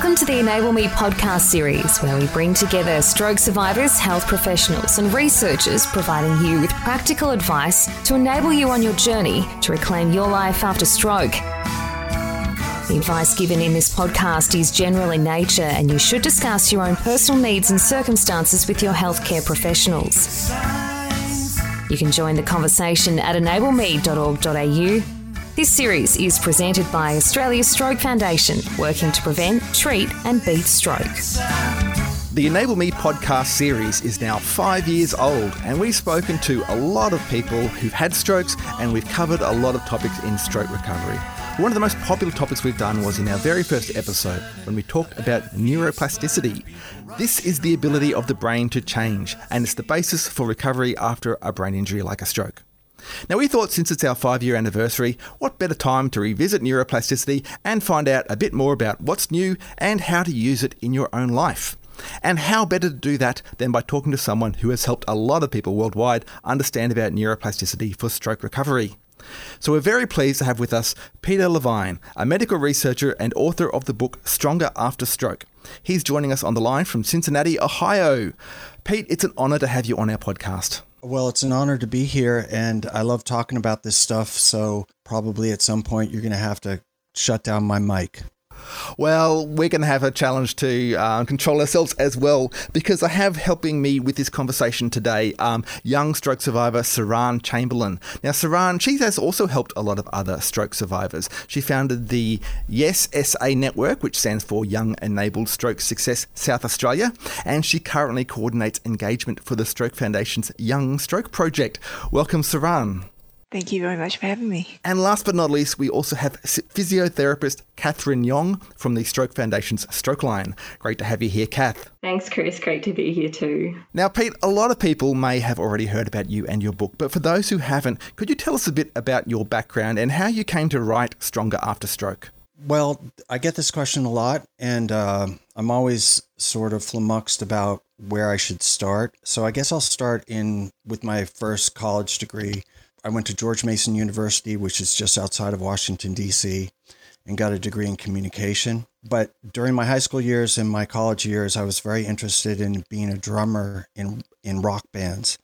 Welcome to the Enable Me podcast series, where we bring together stroke survivors, health professionals, and researchers, providing you with practical advice to enable you on your journey to reclaim your life after stroke. The advice given in this podcast is general in nature, and you should discuss your own personal needs and circumstances with your healthcare professionals. You can join the conversation at enableme.org.au this series is presented by Australia's Stroke Foundation, working to prevent, treat, and beat stroke. The Enable Me podcast series is now five years old, and we've spoken to a lot of people who've had strokes, and we've covered a lot of topics in stroke recovery. One of the most popular topics we've done was in our very first episode when we talked about neuroplasticity. This is the ability of the brain to change, and it's the basis for recovery after a brain injury like a stroke. Now, we thought since it's our five year anniversary, what better time to revisit neuroplasticity and find out a bit more about what's new and how to use it in your own life. And how better to do that than by talking to someone who has helped a lot of people worldwide understand about neuroplasticity for stroke recovery. So we're very pleased to have with us Peter Levine, a medical researcher and author of the book Stronger After Stroke. He's joining us on the line from Cincinnati, Ohio. Pete, it's an honor to have you on our podcast. Well, it's an honor to be here, and I love talking about this stuff. So, probably at some point, you're going to have to shut down my mic. Well, we're going to have a challenge to uh, control ourselves as well because I have helping me with this conversation today um, young stroke survivor Saran Chamberlain. Now, Saran, she has also helped a lot of other stroke survivors. She founded the YESS SA Network, which stands for Young Enabled Stroke Success South Australia, and she currently coordinates engagement for the Stroke Foundation's Young Stroke Project. Welcome, Saran. Thank you very much for having me. And last but not least, we also have physiotherapist Katherine Yong from the Stroke Foundation's StrokeLine. Great to have you here, Kath. Thanks, Chris. Great to be here too. Now, Pete, a lot of people may have already heard about you and your book, but for those who haven't, could you tell us a bit about your background and how you came to write Stronger After Stroke? Well, I get this question a lot, and uh, I'm always sort of flummoxed about where I should start. So I guess I'll start in with my first college degree I went to George Mason University, which is just outside of Washington, D.C., and got a degree in communication. But during my high school years and my college years, I was very interested in being a drummer in, in rock bands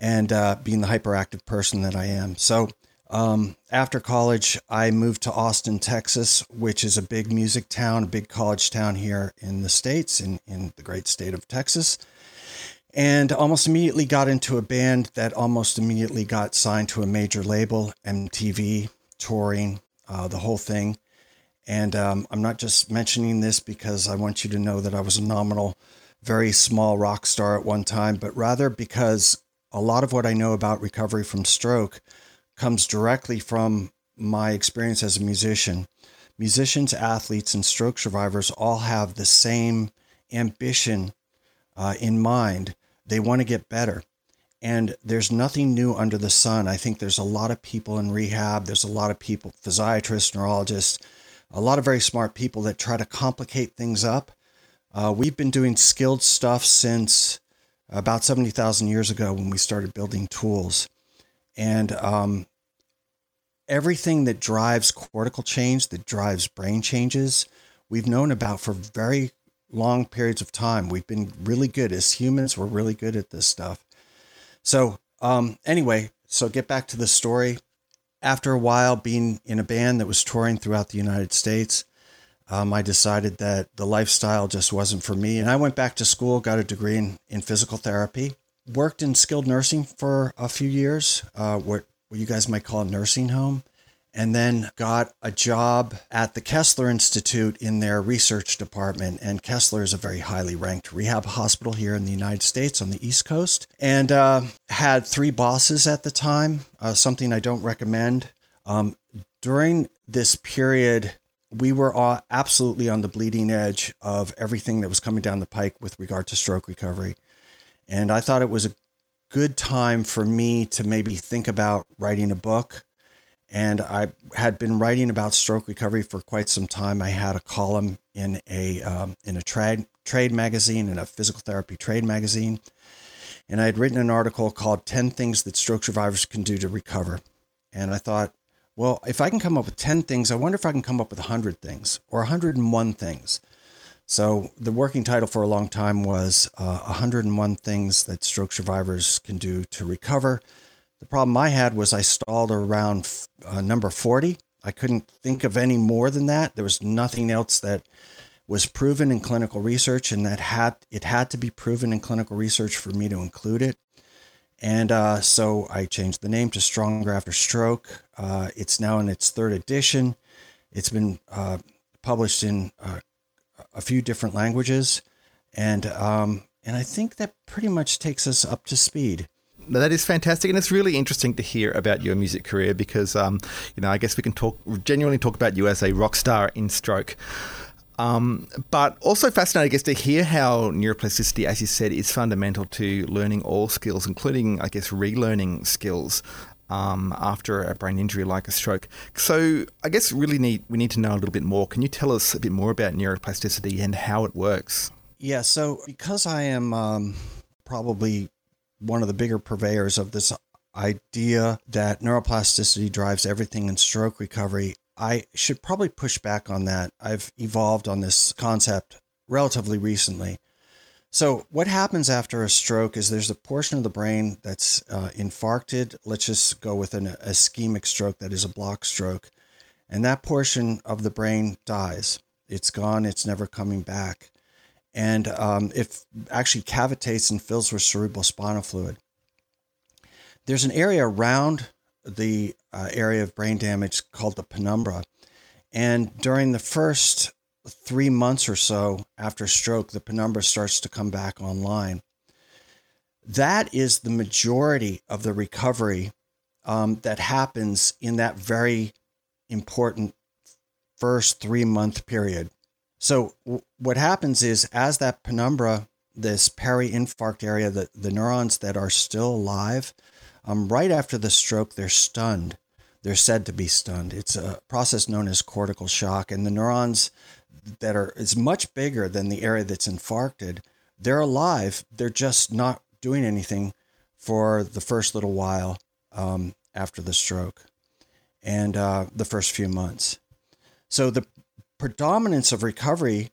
and uh, being the hyperactive person that I am. So um, after college, I moved to Austin, Texas, which is a big music town, a big college town here in the States, in, in the great state of Texas and almost immediately got into a band that almost immediately got signed to a major label, MTV, touring, uh, the whole thing. And um, I'm not just mentioning this because I want you to know that I was a nominal, very small rock star at one time, but rather because a lot of what I know about recovery from stroke comes directly from my experience as a musician. Musicians, athletes, and stroke survivors all have the same ambition uh, in mind they want to get better. And there's nothing new under the sun. I think there's a lot of people in rehab, there's a lot of people, physiatrists, neurologists, a lot of very smart people that try to complicate things up. Uh, we've been doing skilled stuff since about 70,000 years ago when we started building tools. And um, everything that drives cortical change, that drives brain changes, we've known about for very long periods of time. We've been really good as humans. We're really good at this stuff. So, um, anyway, so get back to the story. After a while being in a band that was touring throughout the United States, um, I decided that the lifestyle just wasn't for me. And I went back to school, got a degree in, in physical therapy, worked in skilled nursing for a few years, uh, what, what you guys might call a nursing home and then got a job at the Kessler Institute in their research department. And Kessler is a very highly ranked rehab hospital here in the United States on the East Coast. And uh, had three bosses at the time, uh, something I don't recommend. Um, during this period, we were absolutely on the bleeding edge of everything that was coming down the pike with regard to stroke recovery. And I thought it was a good time for me to maybe think about writing a book and I had been writing about stroke recovery for quite some time. I had a column in a um, in a trade trade magazine in a physical therapy trade magazine, and I had written an article called 10 things that stroke survivors can do to recover. And I thought, well, if I can come up with 10 things, I wonder if I can come up with 100 things or 101 things. So the working title for a long time was uh, 101 Things That Stroke Survivors Can Do to Recover. The problem I had was I stalled around uh, number 40. I couldn't think of any more than that. There was nothing else that was proven in clinical research, and that had it had to be proven in clinical research for me to include it. And uh, so I changed the name to Stronger After Stroke. Uh, it's now in its third edition. It's been uh, published in uh, a few different languages, and um, and I think that pretty much takes us up to speed. That is fantastic, and it's really interesting to hear about your music career because, um, you know, I guess we can talk genuinely talk about you as a rock star in stroke. Um, but also fascinating, I guess, to hear how neuroplasticity, as you said, is fundamental to learning all skills, including, I guess, relearning skills um, after a brain injury like a stroke. So, I guess, really need we need to know a little bit more. Can you tell us a bit more about neuroplasticity and how it works? Yeah. So, because I am um, probably one of the bigger purveyors of this idea that neuroplasticity drives everything in stroke recovery, I should probably push back on that. I've evolved on this concept relatively recently. So, what happens after a stroke is there's a portion of the brain that's uh, infarcted. Let's just go with an ischemic stroke that is a block stroke. And that portion of the brain dies. It's gone, it's never coming back. And um, it actually cavitates and fills with cerebral spinal fluid. There's an area around the uh, area of brain damage called the penumbra. And during the first three months or so after stroke, the penumbra starts to come back online. That is the majority of the recovery um, that happens in that very important first three month period. So, w- what happens is, as that penumbra, this peri-infarct area, the, the neurons that are still alive, um, right after the stroke, they're stunned. They're said to be stunned. It's a process known as cortical shock, and the neurons that are is much bigger than the area that's infarcted. They're alive. They're just not doing anything for the first little while um, after the stroke and uh, the first few months. So the predominance of recovery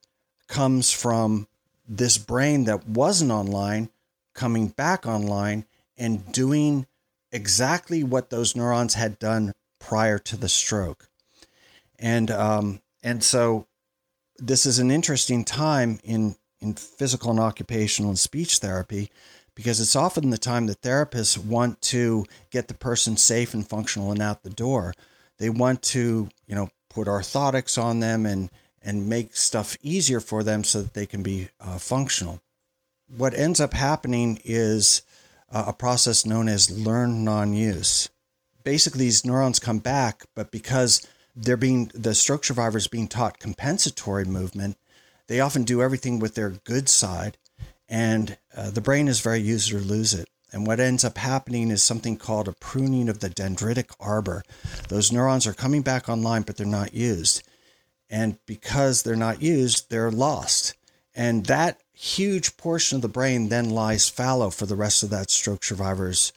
comes from this brain that wasn't online coming back online and doing exactly what those neurons had done prior to the stroke. And um, and so this is an interesting time in in physical and occupational and speech therapy because it's often the time that therapists want to get the person safe and functional and out the door. They want to, you know, put orthotics on them and and make stuff easier for them so that they can be uh, functional. What ends up happening is uh, a process known as learned non-use. Basically, these neurons come back, but because they're being the stroke survivors being taught compensatory movement, they often do everything with their good side, and uh, the brain is very use or lose it. And what ends up happening is something called a pruning of the dendritic arbor. Those neurons are coming back online, but they're not used. And because they're not used, they're lost. And that huge portion of the brain then lies fallow for the rest of that stroke survivor's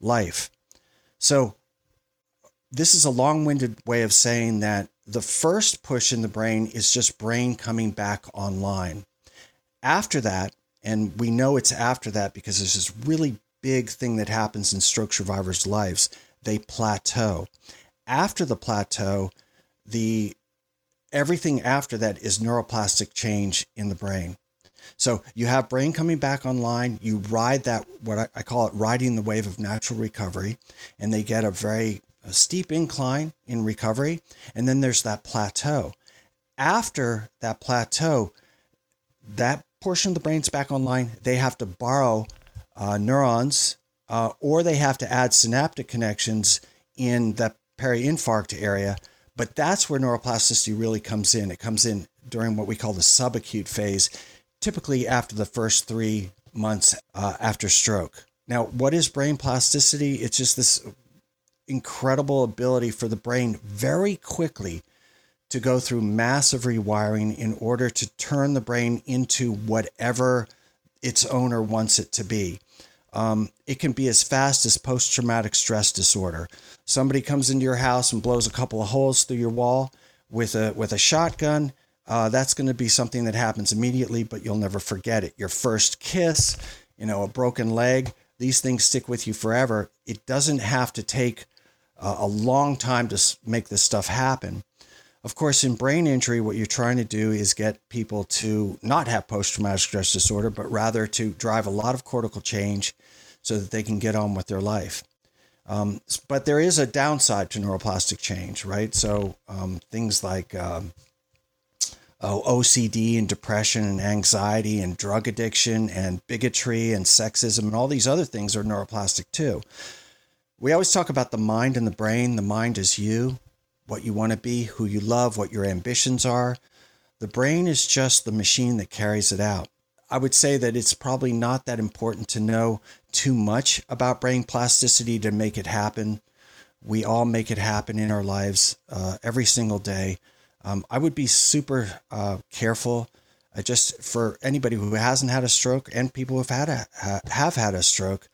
life. So, this is a long winded way of saying that the first push in the brain is just brain coming back online. After that, and we know it's after that because there's this really big thing that happens in stroke survivors' lives, they plateau. After the plateau, the everything after that is neuroplastic change in the brain. So you have brain coming back online. You ride that, what I, call it, riding the wave of natural recovery, and they get a very a steep incline in recovery. And then there's that plateau. After that plateau, that portion of the brain's back online. They have to borrow uh, neurons uh, or they have to add synaptic connections in the peri-infarct area. But that's where neuroplasticity really comes in. It comes in during what we call the subacute phase typically after the first three months uh, after stroke. Now, what is brain plasticity? It's just this incredible ability for the brain very quickly to go through massive rewiring in order to turn the brain into whatever its owner wants it to be. Um, it can be as fast as post traumatic stress disorder. Somebody comes into your house and blows a couple of holes through your wall with a with a shotgun uh, that's going to be something that happens immediately, but you'll never forget it. Your first kiss, you know, a broken leg, these things stick with you forever. It doesn't have to take uh, a long time to make this stuff happen. Of course, in brain injury, what you're trying to do is get people to not have post traumatic stress disorder, but rather to drive a lot of cortical change so that they can get on with their life. Um, but there is a downside to neuroplastic change, right? So um, things like um, oh, OCD and depression and anxiety and drug addiction and bigotry and sexism and all these other things are neuroplastic too. We always talk about the mind and the brain. The mind is you, what you want to be, who you love, what your ambitions are. The brain is just the machine that carries it out. I would say that it's probably not that important to know too much about brain plasticity to make it happen. We all make it happen in our lives uh, every single day. Um, I would be super uh, careful uh, just for anybody who hasn't had a stroke and people who've had a, have had a stroke.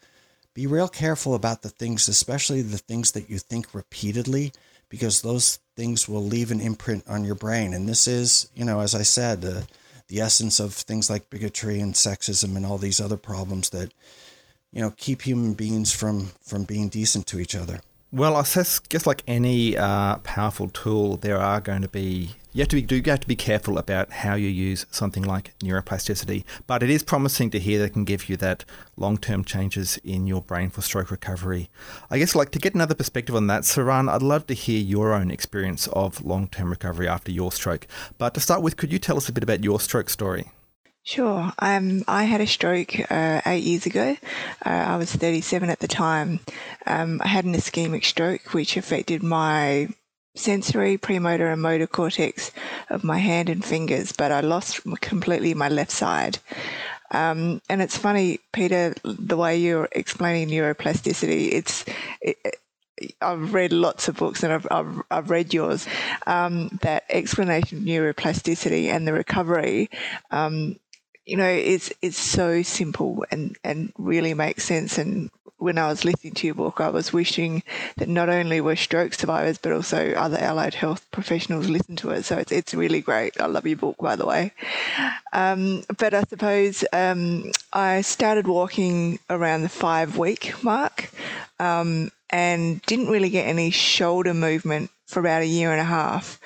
Be real careful about the things, especially the things that you think repeatedly, because those things will leave an imprint on your brain. And this is, you know, as I said, the essence of things like bigotry and sexism and all these other problems that, you know, keep human beings from from being decent to each other. Well, I guess like any uh, powerful tool, there are going to be you have to be do have to be careful about how you use something like neuroplasticity. But it is promising to hear that it can give you that long term changes in your brain for stroke recovery. I guess like to get another perspective on that, Saran, I'd love to hear your own experience of long term recovery after your stroke. But to start with, could you tell us a bit about your stroke story? Sure. Um, I had a stroke uh, eight years ago. Uh, I was 37 at the time. Um, I had an ischemic stroke, which affected my sensory, premotor, and motor cortex of my hand and fingers, but I lost completely my left side. Um, and it's funny, Peter, the way you're explaining neuroplasticity. It's it, I've read lots of books and I've, I've, I've read yours. Um, that explanation of neuroplasticity and the recovery um, you know, it's it's so simple and and really makes sense. And when I was listening to your book, I was wishing that not only were stroke survivors but also other allied health professionals listen to it. So it's it's really great. I love your book, by the way. Um, but I suppose um, I started walking around the five week mark. Um, and didn't really get any shoulder movement for about a year and a half.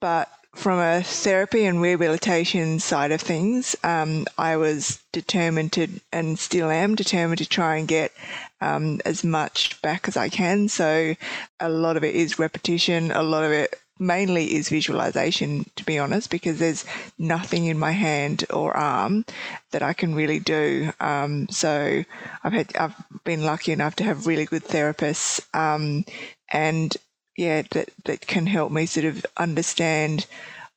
But from a therapy and rehabilitation side of things, um, I was determined to, and still am determined to try and get um, as much back as I can. So a lot of it is repetition, a lot of it mainly is visualization, to be honest, because there's nothing in my hand or arm that I can really do. Um, so I've had, I've been lucky enough to have really good therapists, um, and yeah, that, that can help me sort of understand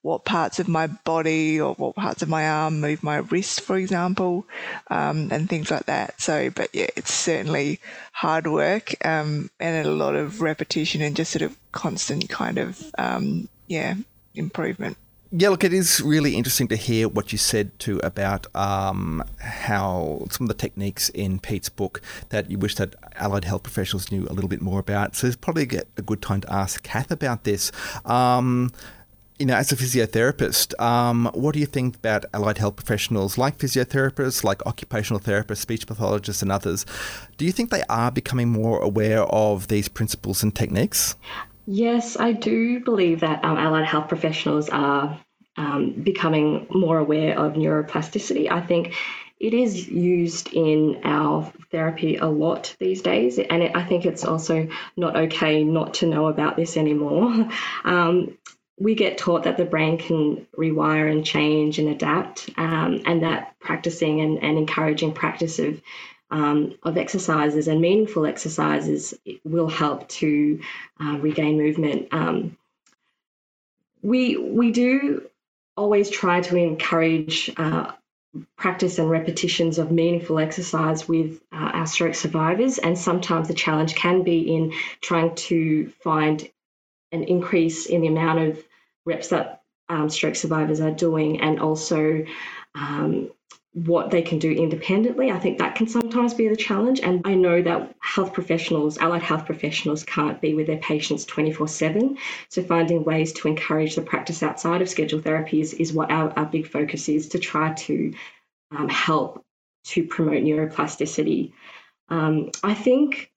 what parts of my body or what parts of my arm move my wrist, for example, um, and things like that. So, but yeah, it's certainly hard work um, and a lot of repetition and just sort of constant kind of, um, yeah, improvement. Yeah, look, it is really interesting to hear what you said too about um, how some of the techniques in Pete's book that you wish that allied health professionals knew a little bit more about. So it's probably a good time to ask Kath about this. Um, you know, as a physiotherapist, um, what do you think about allied health professionals like physiotherapists, like occupational therapists, speech pathologists, and others? Do you think they are becoming more aware of these principles and techniques? Yes, I do believe that um, allied health professionals are um, becoming more aware of neuroplasticity. I think it is used in our therapy a lot these days, and it, I think it's also not okay not to know about this anymore. Um, we get taught that the brain can rewire and change and adapt, um, and that practicing and, and encouraging practice of um, of exercises and meaningful exercises will help to uh, regain movement. Um, we we do always try to encourage uh, practice and repetitions of meaningful exercise with uh, our stroke survivors, and sometimes the challenge can be in trying to find an increase in the amount of reps that um, stroke survivors are doing, and also um, what they can do independently. I think that can sometimes be the challenge. And I know that health professionals, allied health professionals, can't be with their patients 24 7. So finding ways to encourage the practice outside of scheduled therapy is, is what our, our big focus is to try to um, help to promote neuroplasticity. Um, I think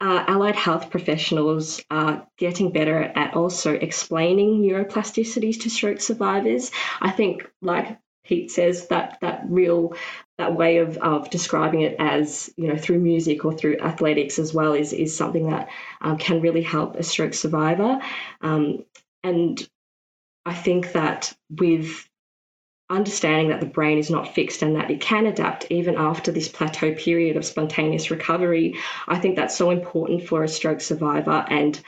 uh, allied health professionals are getting better at also explaining neuroplasticities to stroke survivors. I think, like Pete says that that real that way of, of describing it as you know through music or through athletics as well is is something that um, can really help a stroke survivor um, and I think that with understanding that the brain is not fixed and that it can adapt even after this plateau period of spontaneous recovery, I think that's so important for a stroke survivor. And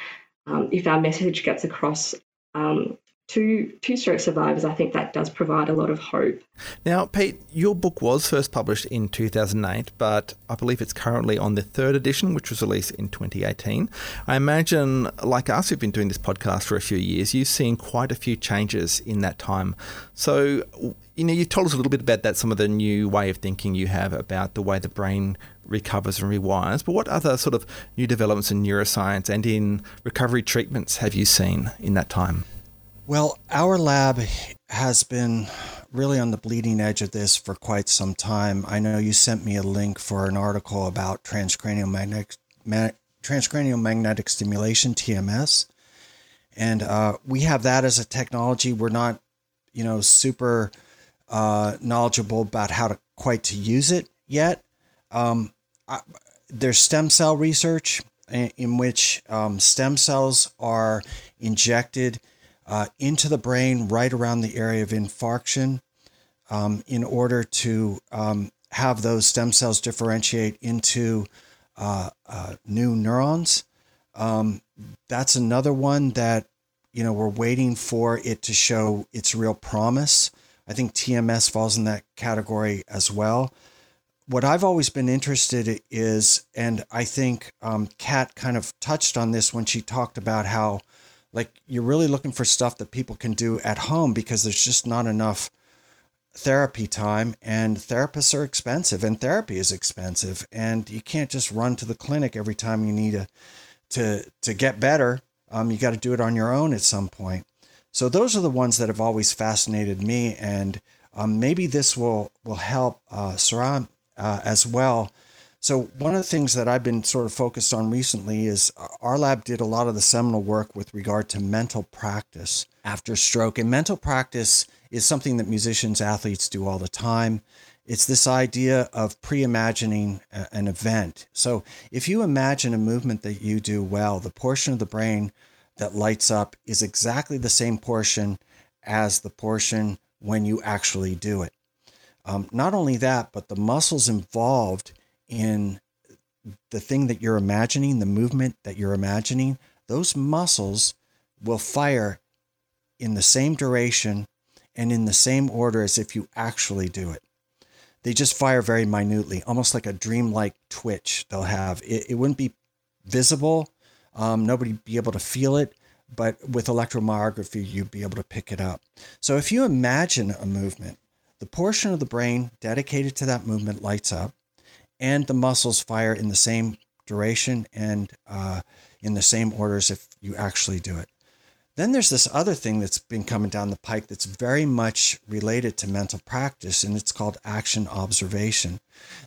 um, if our message gets across um, to two stroke survivors, I think that does provide a lot of hope. Now, Pete, your book was first published in 2008, but I believe it's currently on the third edition, which was released in 2018. I imagine, like us who've been doing this podcast for a few years, you've seen quite a few changes in that time. So, you know, you've told us a little bit about that, some of the new way of thinking you have about the way the brain recovers and rewires. But what other sort of new developments in neuroscience and in recovery treatments have you seen in that time? Well, our lab has been really on the bleeding edge of this for quite some time. I know you sent me a link for an article about transcranial magnetic, transcranial magnetic stimulation, TMS. And uh, we have that as a technology. We're not, you know, super uh, knowledgeable about how to quite to use it yet. Um, I, there's stem cell research in, in which um, stem cells are injected – uh, into the brain right around the area of infarction um, in order to um, have those stem cells differentiate into uh, uh, new neurons. Um, that's another one that you know we're waiting for it to show its real promise. I think TMS falls in that category as well. What I've always been interested in is, and I think um, Kat kind of touched on this when she talked about how like you're really looking for stuff that people can do at home because there's just not enough therapy time and therapists are expensive and therapy is expensive and you can't just run to the clinic every time you need a, to to get better. Um, you got to do it on your own at some point. So those are the ones that have always fascinated me and um, maybe this will will help uh, Saran uh, as well so, one of the things that I've been sort of focused on recently is uh, our lab did a lot of the seminal work with regard to mental practice after stroke. And mental practice is something that musicians, athletes do all the time. It's this idea of pre imagining an event. So, if you imagine a movement that you do well, the portion of the brain that lights up is exactly the same portion as the portion when you actually do it. Um, not only that, but the muscles involved in the thing that you're imagining, the movement that you're imagining, those muscles will fire in the same duration and in the same order as if you actually do it. They just fire very minutely, almost like a dreamlike twitch they'll have. It, it wouldn't be visible, um, nobody be able to feel it, but with electromyography, you'd be able to pick it up. So if you imagine a movement, the portion of the brain dedicated to that movement lights up and the muscles fire in the same duration and uh, in the same orders if you actually do it. Then there's this other thing that's been coming down the pike that's very much related to mental practice, and it's called action observation.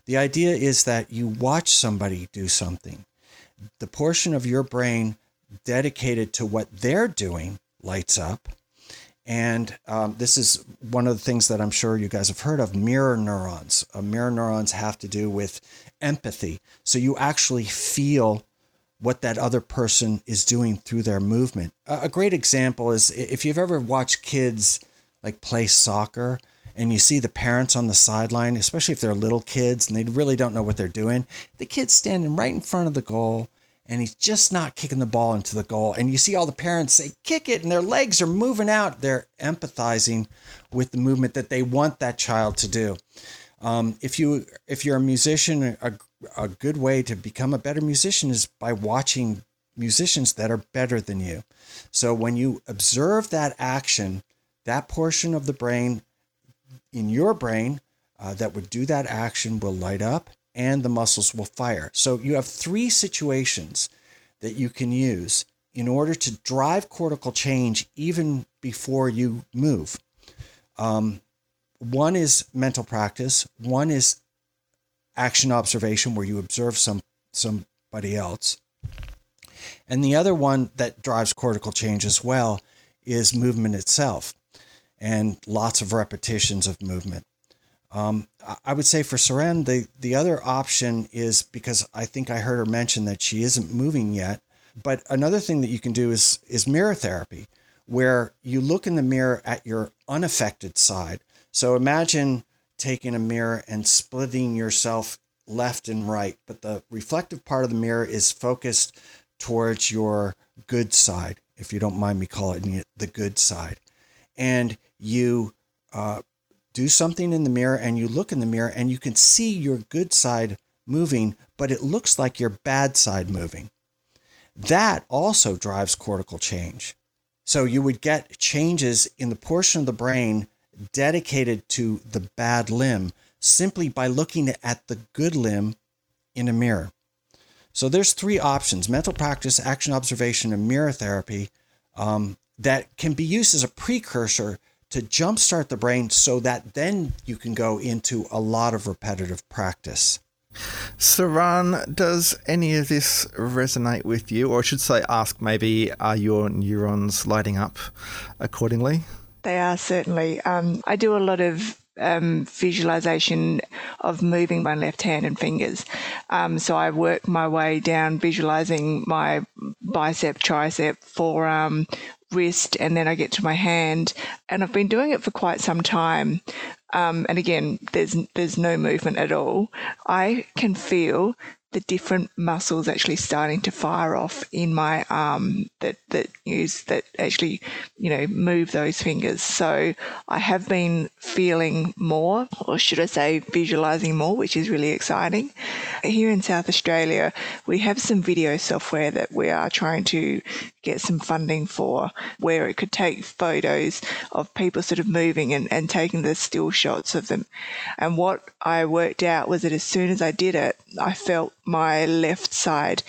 The idea is that you watch somebody do something. The portion of your brain dedicated to what they're doing lights up, and um, this is one of the things that I'm sure you guys have heard of mirror neurons. Uh, mirror neurons have to do with empathy. So you actually feel what that other person is doing through their movement. A great example is if you've ever watched kids like play soccer and you see the parents on the sideline, especially if they're little kids and they really don't know what they're doing, the kid's standing right in front of the goal and he's just not kicking the ball into the goal. And you see all the parents say, kick it, and their legs are moving out. They're empathizing with the movement that they want that child to do. Um, if you if you're a musician, a, a good way to become a better musician is by watching musicians that are better than you. So when you observe that action, that portion of the brain in your brain uh, that would do that action will light up and the muscles will fire. So you have three situations that you can use in order to drive cortical change even before you move. Um, one is mental practice, one is action observation where you observe some somebody else. And the other one that drives cortical change as well is movement itself and lots of repetitions of movement. Um, I would say for Saran, the, the other option is because I think I heard her mention that she isn't moving yet. But another thing that you can do is is mirror therapy, where you look in the mirror at your unaffected side. So imagine taking a mirror and splitting yourself left and right, but the reflective part of the mirror is focused towards your good side, if you don't mind me calling it the good side. And you uh, do something in the mirror and you look in the mirror and you can see your good side moving, but it looks like your bad side moving. That also drives cortical change. So you would get changes in the portion of the brain dedicated to the bad limb simply by looking at the good limb in a mirror. So there's three options: mental practice, action observation, and mirror therapy um, that can be used as a precursor to jumpstart the brain so that then you can go into a lot of repetitive practice. Saran, does any of this resonate with you? Or I should say, ask maybe, are your neurons lighting up accordingly? They are certainly. Um, I do a lot of um, visualization of moving my left hand and fingers. Um, so I work my way down visualizing my bicep, tricep, forearm, wrist, and then I get to my hand. And I've been doing it for quite some time. Um, and again, there's there's no movement at all. I can feel the different muscles actually starting to fire off in my arm that that use that actually you know move those fingers so i have been feeling more or should i say visualizing more which is really exciting here in south australia we have some video software that we are trying to get some funding for where it could take photos of people sort of moving and, and taking the still shots of them. And what i worked out was that as soon as i did it i felt my left side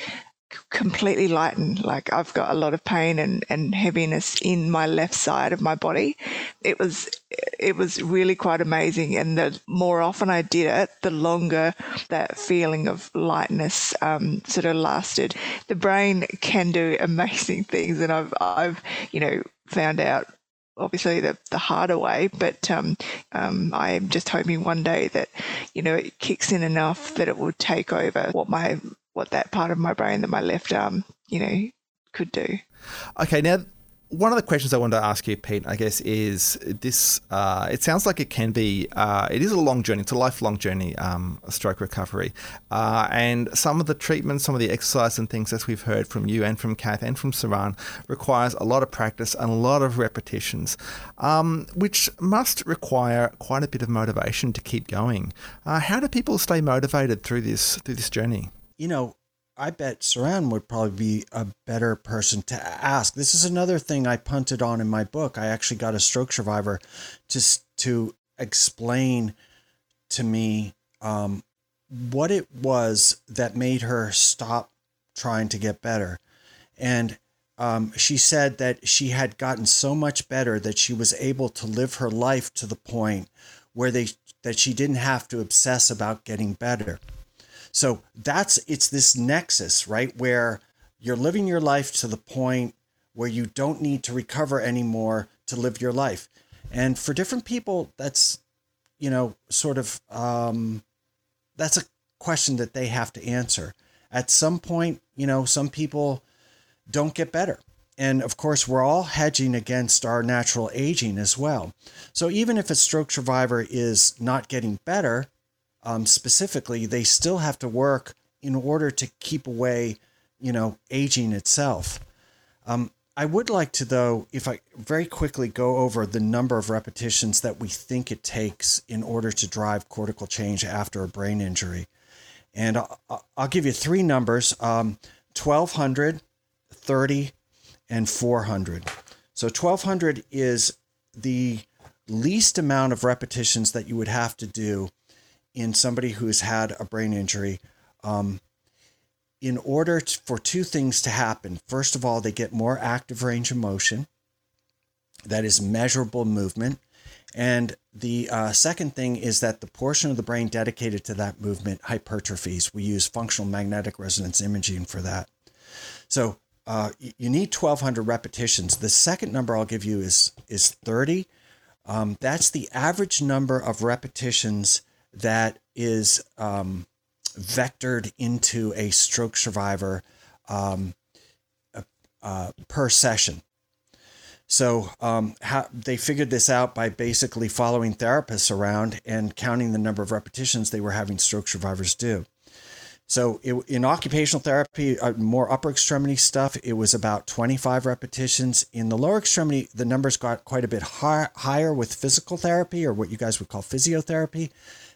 completely lightened. Like I've got a lot of pain and, and heaviness in my left side of my body. It was it was really quite amazing. And the more often I did it, the longer that feeling of lightness um, sort of lasted. The brain can do amazing things, and I've I've you know found out obviously the, the harder way, but um, um, I'm just hoping one day that, you know, it kicks in enough that it will take over what my what that part of my brain that my left arm, you know, could do. Okay, now one of the questions I wanted to ask you, Pete, I guess, is this. Uh, it sounds like it can be. Uh, it is a long journey. It's a lifelong journey. Um, stroke recovery, uh, and some of the treatments, some of the exercise and things, as we've heard from you and from Kath and from Saran, requires a lot of practice and a lot of repetitions, um, which must require quite a bit of motivation to keep going. Uh, how do people stay motivated through this through this journey? You know, I bet Saran would probably be a better person to ask. This is another thing I punted on in my book. I actually got a stroke survivor to to explain to me um, what it was that made her stop trying to get better, and um, she said that she had gotten so much better that she was able to live her life to the point where they that she didn't have to obsess about getting better. So that's it's this nexus, right? Where you're living your life to the point where you don't need to recover anymore to live your life. And for different people, that's, you know, sort of, um, that's a question that they have to answer. At some point, you know, some people don't get better. And of course, we're all hedging against our natural aging as well. So even if a stroke survivor is not getting better, um, specifically, they still have to work in order to keep away, you know, aging itself. Um, I would like to, though, if I very quickly go over the number of repetitions that we think it takes in order to drive cortical change after a brain injury. And I'll, give you three numbers um, 1200, 30, and 400. So 1200 is the least amount of repetitions that you would have to do in somebody who's had a brain injury, um, in order for two things to happen, first of all, they get more active range of motion, that is measurable movement. And the uh, second thing is that the portion of the brain dedicated to that movement hypertrophies. We use functional magnetic resonance imaging for that. So uh, you need 1,200 repetitions. The second number I'll give you is is 30. Um, that's the average number of repetitions that is um, vectored into a stroke survivor um, uh, per session. So um, how, they figured this out by basically following therapists around and counting the number of repetitions they were having stroke survivors do. So it, in occupational therapy, uh, more upper extremity stuff, it was about 25 repetitions. In the lower extremity, the numbers got quite a bit high, higher with physical therapy or what you guys would call physiotherapy,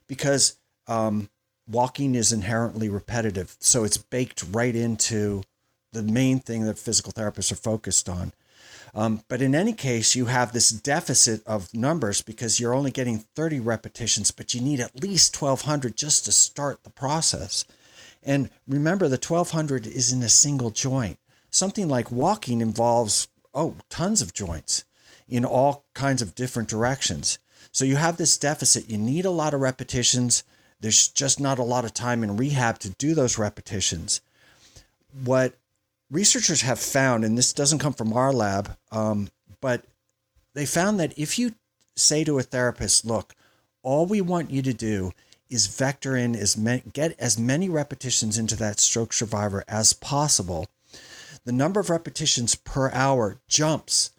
because um, walking is inherently repetitive. So it's baked right into the main thing that physical therapists are focused on. Um, but in any case, you have this deficit of numbers because you're only getting 30 repetitions, but you need at least 1200 just to start the process. And remember, the 1200 is in a single joint. Something like walking involves, oh, tons of joints in all kinds of different directions. So you have this deficit. You need a lot of repetitions. There's just not a lot of time in rehab to do those repetitions. What researchers have found, and this doesn't come from our lab, um, but they found that if you say to a therapist, look, all we want you to do is vector in as many, get as many repetitions into that stroke survivor as possible. The number of repetitions per hour jumps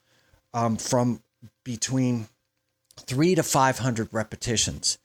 um, from between three to 500 repetitions.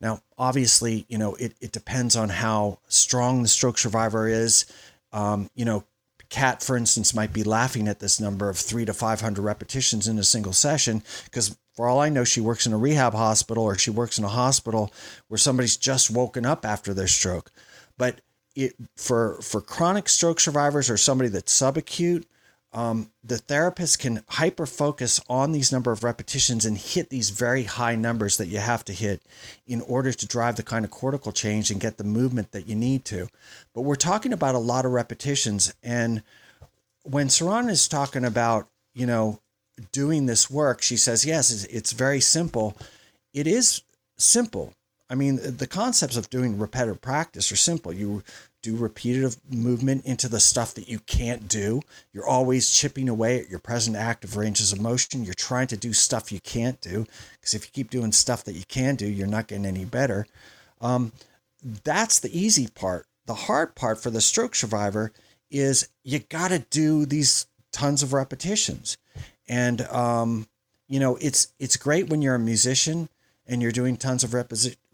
Now, obviously, you know, it, it depends on how strong the stroke survivor is. Um, you know, Cat, for instance, might be laughing at this number of three to 500 repetitions in a single session because for all I know, she works in a rehab hospital or she works in a hospital where somebody's just woken up after their stroke. But it, for for chronic stroke survivors or somebody that's subacute, um, the therapist can hyper focus on these number of repetitions and hit these very high numbers that you have to hit in order to drive the kind of cortical change and get the movement that you need to. But we're talking about a lot of repetitions, and when Saran is talking about you know doing this work, she says, yes, it's very simple. It is simple. I mean, the concepts of doing repetitive practice are simple. You do repetitive movement into the stuff that you can't do. You're always chipping away at your present active ranges of motion. You're trying to do stuff you can't do because if you keep doing stuff that you can do, you're not getting any better. Um, that's the easy part. The hard part for the stroke survivor is you got to do these tons of repetitions. And um, you know, it's it's great when you're a musician and you're doing tons of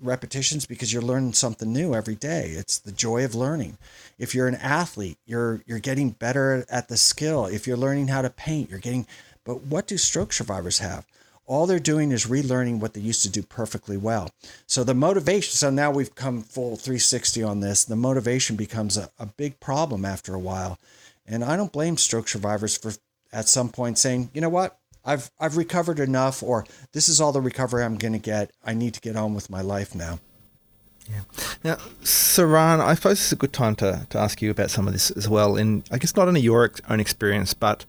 repetitions because you're learning something new every day. It's the joy of learning. If you're an athlete, you're you're getting better at the skill. If you're learning how to paint, you're getting but what do stroke survivors have? All they're doing is relearning what they used to do perfectly well. So the motivation, so now we've come full 360 on this. The motivation becomes a, a big problem after a while. And I don't blame stroke survivors for at some point saying, you know what, I've I've recovered enough, or this is all the recovery I'm going to get. I need to get on with my life now. Yeah. Now, Saran, I suppose it's a good time to, to ask you about some of this as well. And I guess not only your own experience, but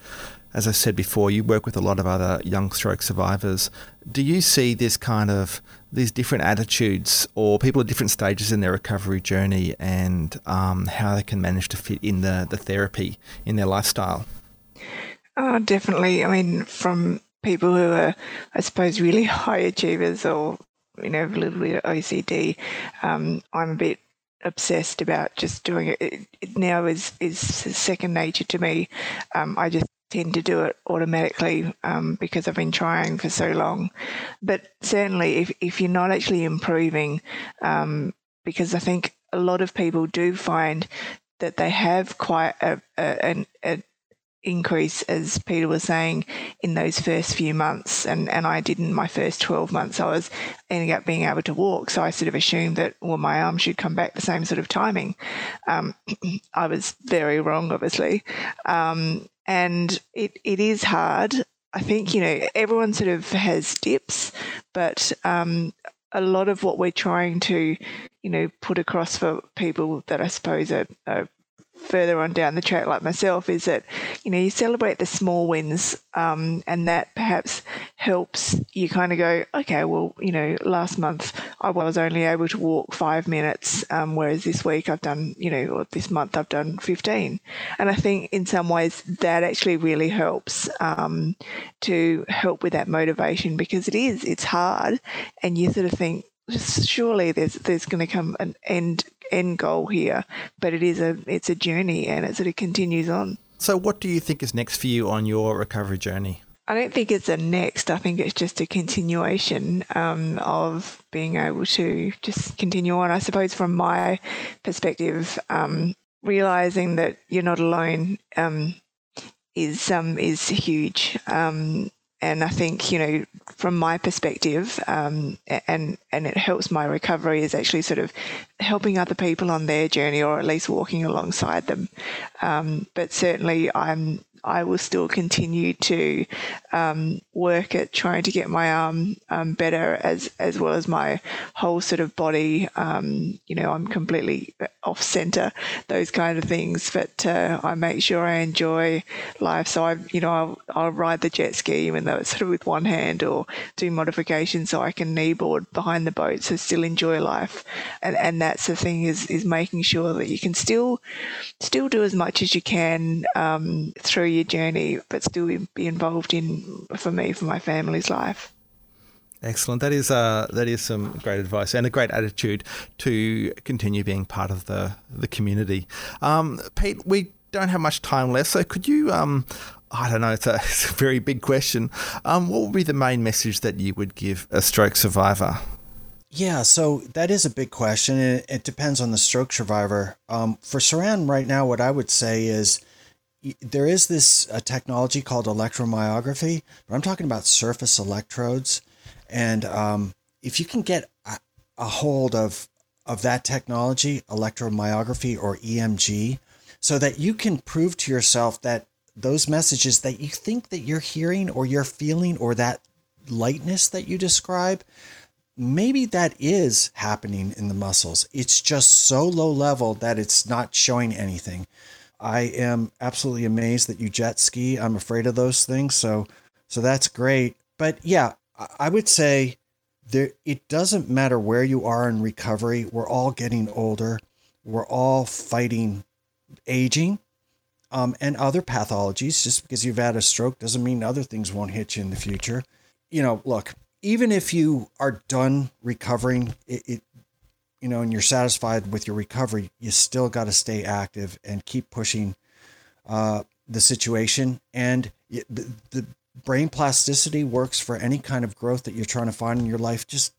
as I said before, you work with a lot of other young stroke survivors. Do you see this kind of these different attitudes or people at different stages in their recovery journey and um, how they can manage to fit in the, the therapy in their lifestyle? Oh, definitely. I mean, from people who are, I suppose, really high achievers or, you know, a little bit of OCD, um, I'm a bit obsessed about just doing it. It, it now is, is second nature to me. Um, I just tend to do it automatically um, because I've been trying for so long. But certainly, if, if you're not actually improving, um, because I think a lot of people do find that they have quite a, a, a, increase, as Peter was saying, in those first few months. And, and I did in my first 12 months, I was ending up being able to walk. So I sort of assumed that, well, my arm should come back the same sort of timing. Um, I was very wrong, obviously. Um, and it, it is hard. I think, you know, everyone sort of has dips, but um, a lot of what we're trying to, you know, put across for people that I suppose are, are further on down the track, like myself, is that you know you celebrate the small wins, um, and that perhaps helps you kind of go, okay, well, you know, last month I was only able to walk five minutes, um, whereas this week I've done, you know, or this month I've done fifteen, and I think in some ways that actually really helps um, to help with that motivation because it is it's hard, and you sort of think surely there's there's going to come an end end goal here, but it is a it's a journey and it sort of continues on. So, what do you think is next for you on your recovery journey? I don't think it's a next. I think it's just a continuation um, of being able to just continue on. I suppose from my perspective, um, realizing that you're not alone um, is um, is huge. And I think you know from my perspective, um, and and it helps my recovery is actually sort of helping other people on their journey, or at least walking alongside them. Um, but certainly, I'm I will still continue to um, work at trying to get my arm um, better as as well as my whole sort of body. Um, you know, I'm completely off center, those kind of things. But uh, I make sure I enjoy life. So I, you know, I'll, I'll, ride the jet ski even though it's sort of with one hand, or do modifications so I can kneeboard behind the boat, so still enjoy life. And and that's the thing is is making sure that you can still still do as much as you can um, through your journey, but still be involved in, for me, for my family's life. Excellent. That is uh, that is some great advice and a great attitude to continue being part of the the community. Um, Pete, we don't have much time left, so could you? Um, I don't know. It's a, it's a very big question. Um, what would be the main message that you would give a stroke survivor? Yeah, so that is a big question. It, it depends on the stroke survivor. Um, for Saran right now, what I would say is there is this technology called electromyography, but I'm talking about surface electrodes. And um, if you can get a, a, hold of of that technology, electromyography or EMG, so that you can prove to yourself that those messages that you think that you're hearing or you're feeling or that lightness that you describe, maybe that is happening in the muscles. It's just so low level that it's not showing anything. I am absolutely amazed that you jet ski. I'm afraid of those things, so so that's great. But yeah, I would say there it doesn't matter where you are in recovery. We're all getting older. We're all fighting aging um, and other pathologies. Just because you've had a stroke doesn't mean other things won't hit you in the future. You know, look, even if you are done recovering, it, it you know, and you're satisfied with your recovery, you still got to stay active and keep pushing uh, the situation. And the, the brain plasticity works for any kind of growth that you're trying to find in your life. Just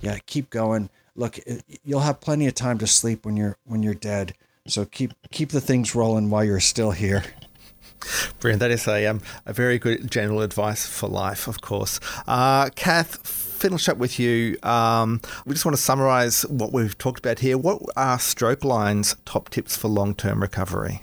yeah, keep going. Look, you'll have plenty of time to sleep when you're when you're dead. So keep keep the things rolling while you're still here. Brilliant. That is a um, a very good general advice for life, of course. Uh, Kath finish up with you. Um, we just want to summarise what we've talked about here. What are StrokeLine's top tips for long term recovery?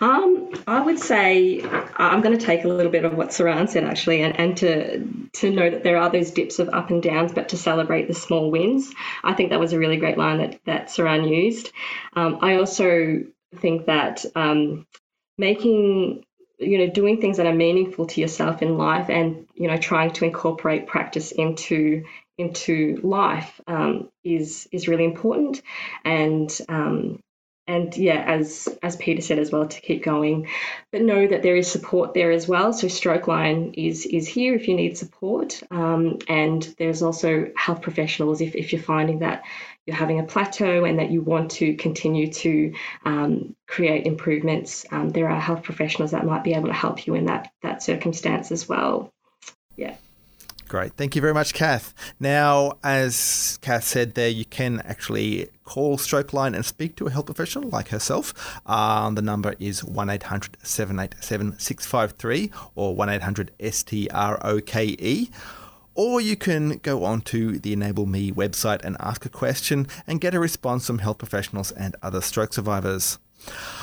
Um, I would say I'm going to take a little bit of what Saran said actually, and, and to to know that there are those dips of up and downs, but to celebrate the small wins. I think that was a really great line that that Saran used. Um, I also think that um, making you know doing things that are meaningful to yourself in life and you know trying to incorporate practice into into life um, is is really important. And um, and yeah as as peter said as well to keep going. But know that there is support there as well. So StrokeLine is is here if you need support. Um, and there's also health professionals if, if you're finding that you're having a plateau and that you want to continue to um, create improvements, um, there are health professionals that might be able to help you in that that circumstance as well. Yeah. Great. Thank you very much, Kath. Now, as Kath said there, you can actually call StrokeLine and speak to a health professional like herself. Um, the number is 1 800 787 653 or 1 800 STROKE or you can go on to the EnableMe website and ask a question and get a response from health professionals and other stroke survivors.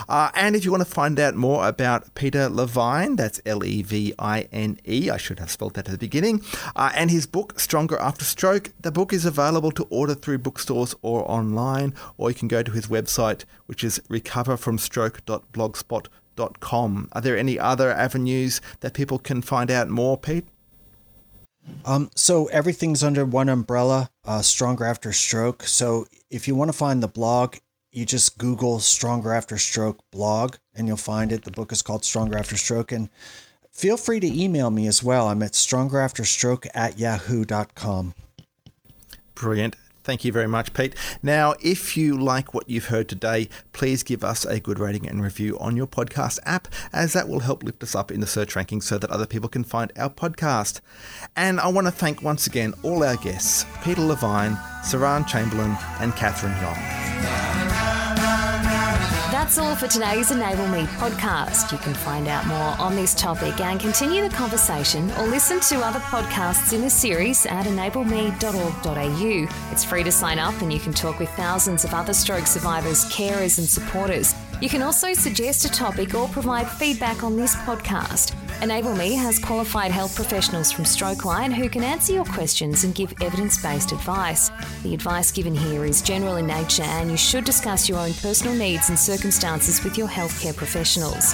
Uh, and if you want to find out more about Peter Levine, that's L E V I N E, I should have spelled that at the beginning, uh, and his book, Stronger After Stroke, the book is available to order through bookstores or online, or you can go to his website, which is recoverfromstroke.blogspot.com. Are there any other avenues that people can find out more, Pete? Um, so everything's under one umbrella, uh, Stronger After Stroke. So if you want to find the blog, you just Google Stronger After Stroke blog and you'll find it. The book is called Stronger After Stroke. And feel free to email me as well. I'm at strongerafterstroke at yahoo.com. Brilliant. Thank you very much, Pete. Now, if you like what you've heard today, please give us a good rating and review on your podcast app, as that will help lift us up in the search rankings so that other people can find our podcast. And I want to thank once again all our guests Peter Levine, Saran Chamberlain, and Katherine Yong. That's all for today's EnableMe podcast. You can find out more on this topic and continue the conversation or listen to other podcasts in the series at enableme.org.au. It's free to sign up and you can talk with thousands of other stroke survivors, carers, and supporters. You can also suggest a topic or provide feedback on this podcast. EnableMe has qualified health professionals from StrokeLine who can answer your questions and give evidence based advice. The advice given here is general in nature and you should discuss your own personal needs and circumstances with your healthcare professionals.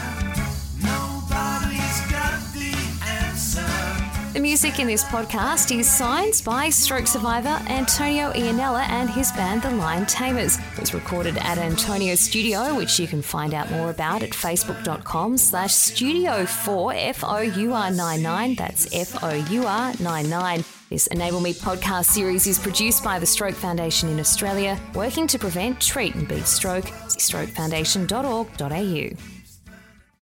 The music in this podcast is signed by stroke survivor Antonio Ianella and his band The Lion Tamers. It was recorded at Antonio's studio, which you can find out more about at facebook.com slash studio 4 F-O-U-R-99. That's F-O-U-R-99. This EnableMe podcast series is produced by the Stroke Foundation in Australia, working to prevent, treat and beat stroke. See strokefoundation.org.au.